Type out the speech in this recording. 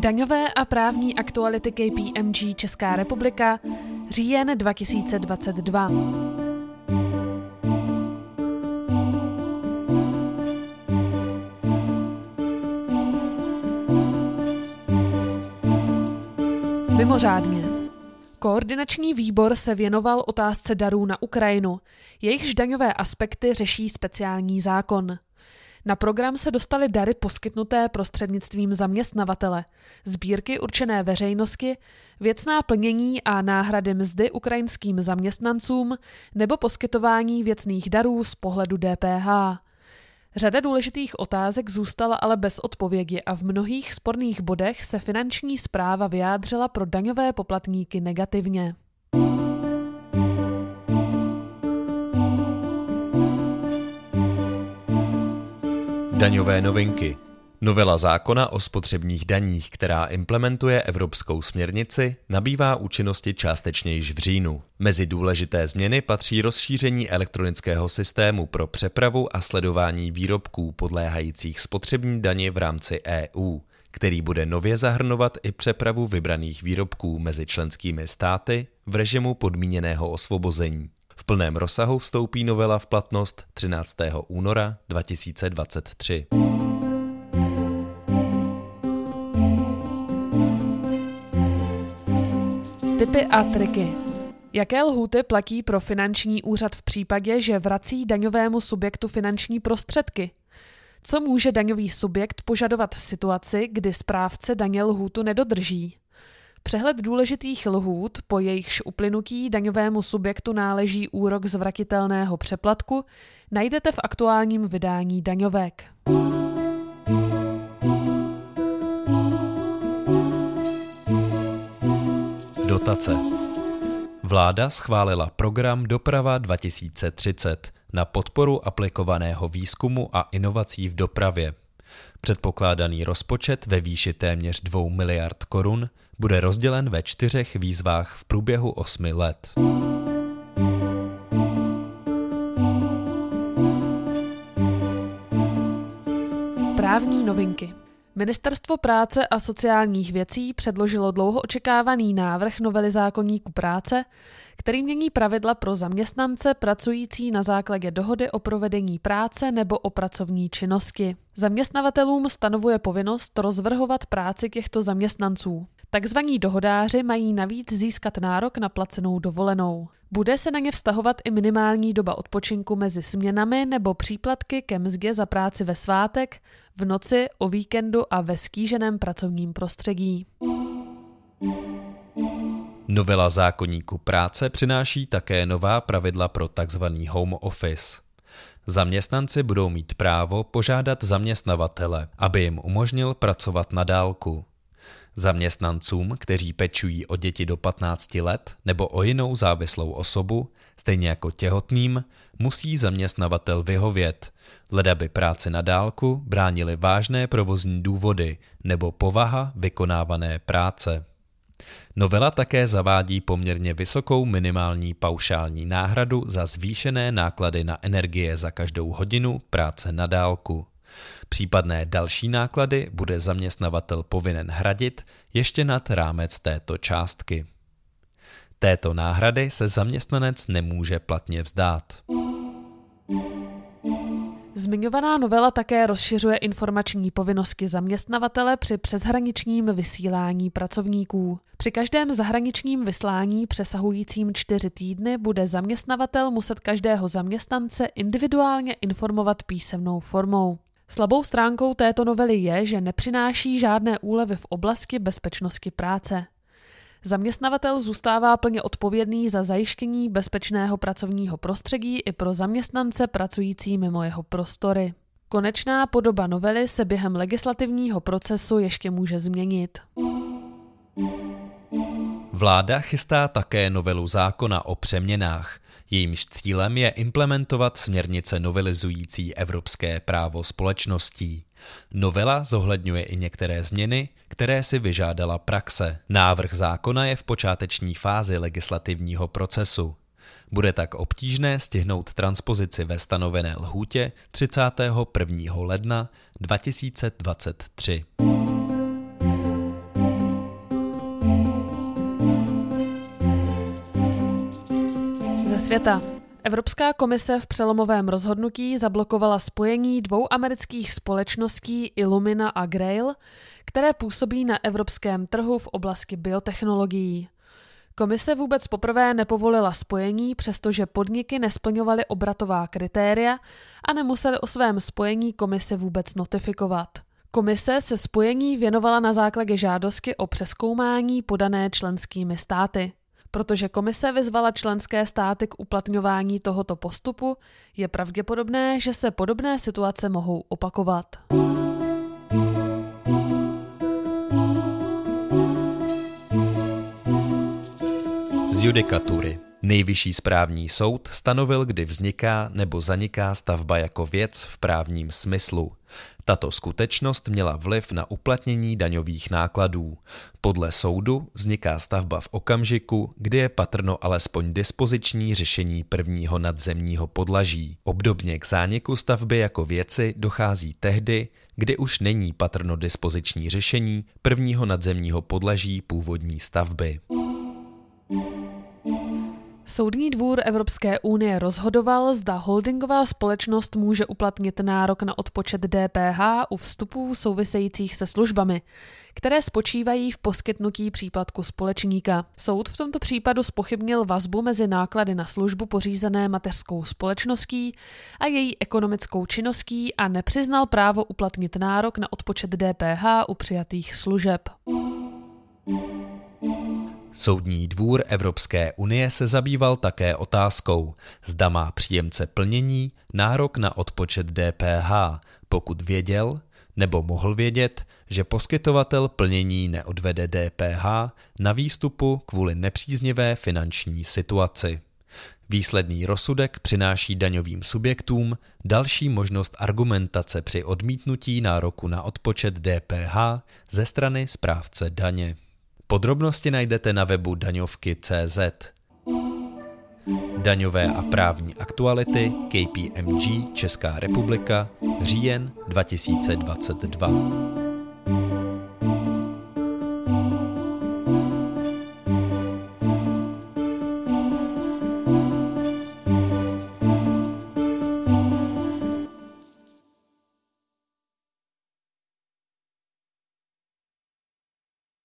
Daňové a právní aktuality KPMG Česká republika, říjen 2022. Mimořádně. Koordinační výbor se věnoval otázce darů na Ukrajinu. Jejichž daňové aspekty řeší speciální zákon. Na program se dostaly dary poskytnuté prostřednictvím zaměstnavatele, sbírky určené veřejnosti, věcná plnění a náhrady mzdy ukrajinským zaměstnancům nebo poskytování věcných darů z pohledu DPH. Řada důležitých otázek zůstala ale bez odpovědi a v mnohých sporných bodech se finanční zpráva vyjádřila pro daňové poplatníky negativně. Daňové novinky. Novela zákona o spotřebních daních, která implementuje evropskou směrnici, nabývá účinnosti částečně již v říjnu. Mezi důležité změny patří rozšíření elektronického systému pro přepravu a sledování výrobků podléhajících spotřební dani v rámci EU, který bude nově zahrnovat i přepravu vybraných výrobků mezi členskými státy v režimu podmíněného osvobození. V plném rozsahu vstoupí novela v platnost 13. února 2023. Typy a triky. Jaké lhůty platí pro finanční úřad v případě, že vrací daňovému subjektu finanční prostředky? Co může daňový subjekt požadovat v situaci, kdy správce daně lhůtu nedodrží? Přehled důležitých lhůt, po jejichž uplynutí daňovému subjektu náleží úrok z vratitelného přeplatku, najdete v aktuálním vydání daňovek. Dotace. Vláda schválila program Doprava 2030 na podporu aplikovaného výzkumu a inovací v dopravě. Předpokládaný rozpočet ve výši téměř 2 miliard korun bude rozdělen ve čtyřech výzvách v průběhu osmi let. Právní novinky. Ministerstvo práce a sociálních věcí předložilo dlouho očekávaný návrh novely zákonníku práce, který mění pravidla pro zaměstnance pracující na základě dohody o provedení práce nebo o pracovní činnosti. Zaměstnavatelům stanovuje povinnost rozvrhovat práci těchto zaměstnanců. Takzvaní dohodáři mají navíc získat nárok na placenou dovolenou. Bude se na ně vztahovat i minimální doba odpočinku mezi směnami nebo příplatky ke mzdě za práci ve svátek, v noci, o víkendu a ve skýženém pracovním prostředí. Novela zákonníku práce přináší také nová pravidla pro tzv. home office. Zaměstnanci budou mít právo požádat zaměstnavatele, aby jim umožnil pracovat na dálku. Zaměstnancům, kteří pečují o děti do 15 let nebo o jinou závislou osobu, stejně jako těhotným, musí zaměstnavatel vyhovět, leda by práci na dálku bránili vážné provozní důvody nebo povaha vykonávané práce. Novela také zavádí poměrně vysokou minimální paušální náhradu za zvýšené náklady na energie za každou hodinu práce na dálku. Případné další náklady bude zaměstnavatel povinen hradit ještě nad rámec této částky. Této náhrady se zaměstnanec nemůže platně vzdát. Zmiňovaná novela také rozšiřuje informační povinnosti zaměstnavatele při přeshraničním vysílání pracovníků. Při každém zahraničním vyslání přesahujícím čtyři týdny bude zaměstnavatel muset každého zaměstnance individuálně informovat písemnou formou. Slabou stránkou této novely je, že nepřináší žádné úlevy v oblasti bezpečnosti práce. Zaměstnavatel zůstává plně odpovědný za zajištění bezpečného pracovního prostředí i pro zaměstnance pracující mimo jeho prostory. Konečná podoba novely se během legislativního procesu ještě může změnit. Vláda chystá také novelu zákona o přeměnách. Jejímž cílem je implementovat směrnice novelizující evropské právo společností. Novela zohledňuje i některé změny, které si vyžádala praxe. Návrh zákona je v počáteční fázi legislativního procesu. Bude tak obtížné stihnout transpozici ve stanovené lhůtě 31. ledna 2023. světa. Evropská komise v přelomovém rozhodnutí zablokovala spojení dvou amerických společností Illumina a Grail, které působí na evropském trhu v oblasti biotechnologií. Komise vůbec poprvé nepovolila spojení, přestože podniky nesplňovaly obratová kritéria a nemuseli o svém spojení komise vůbec notifikovat. Komise se spojení věnovala na základě žádosti o přeskoumání podané členskými státy. Protože komise vyzvala členské státy k uplatňování tohoto postupu, je pravděpodobné, že se podobné situace mohou opakovat. Z judikatury. Nejvyšší správní soud stanovil, kdy vzniká nebo zaniká stavba jako věc v právním smyslu. Tato skutečnost měla vliv na uplatnění daňových nákladů. Podle soudu vzniká stavba v okamžiku, kdy je patrno alespoň dispoziční řešení prvního nadzemního podlaží. Obdobně k zániku stavby jako věci dochází tehdy, kdy už není patrno dispoziční řešení prvního nadzemního podlaží původní stavby. Soudní dvůr Evropské unie rozhodoval, zda holdingová společnost může uplatnit nárok na odpočet DPH u vstupů souvisejících se službami, které spočívají v poskytnutí příplatku společníka. Soud v tomto případu spochybnil vazbu mezi náklady na službu pořízené mateřskou společností a její ekonomickou činností a nepřiznal právo uplatnit nárok na odpočet DPH u přijatých služeb. Soudní dvůr Evropské unie se zabýval také otázkou, zda má příjemce plnění nárok na odpočet DPH, pokud věděl nebo mohl vědět, že poskytovatel plnění neodvede DPH na výstupu kvůli nepříznivé finanční situaci. Výsledný rozsudek přináší daňovým subjektům další možnost argumentace při odmítnutí nároku na odpočet DPH ze strany správce daně. Podrobnosti najdete na webu daňovky.cz. Daňové a právní aktuality KPMG Česká republika říjen 2022.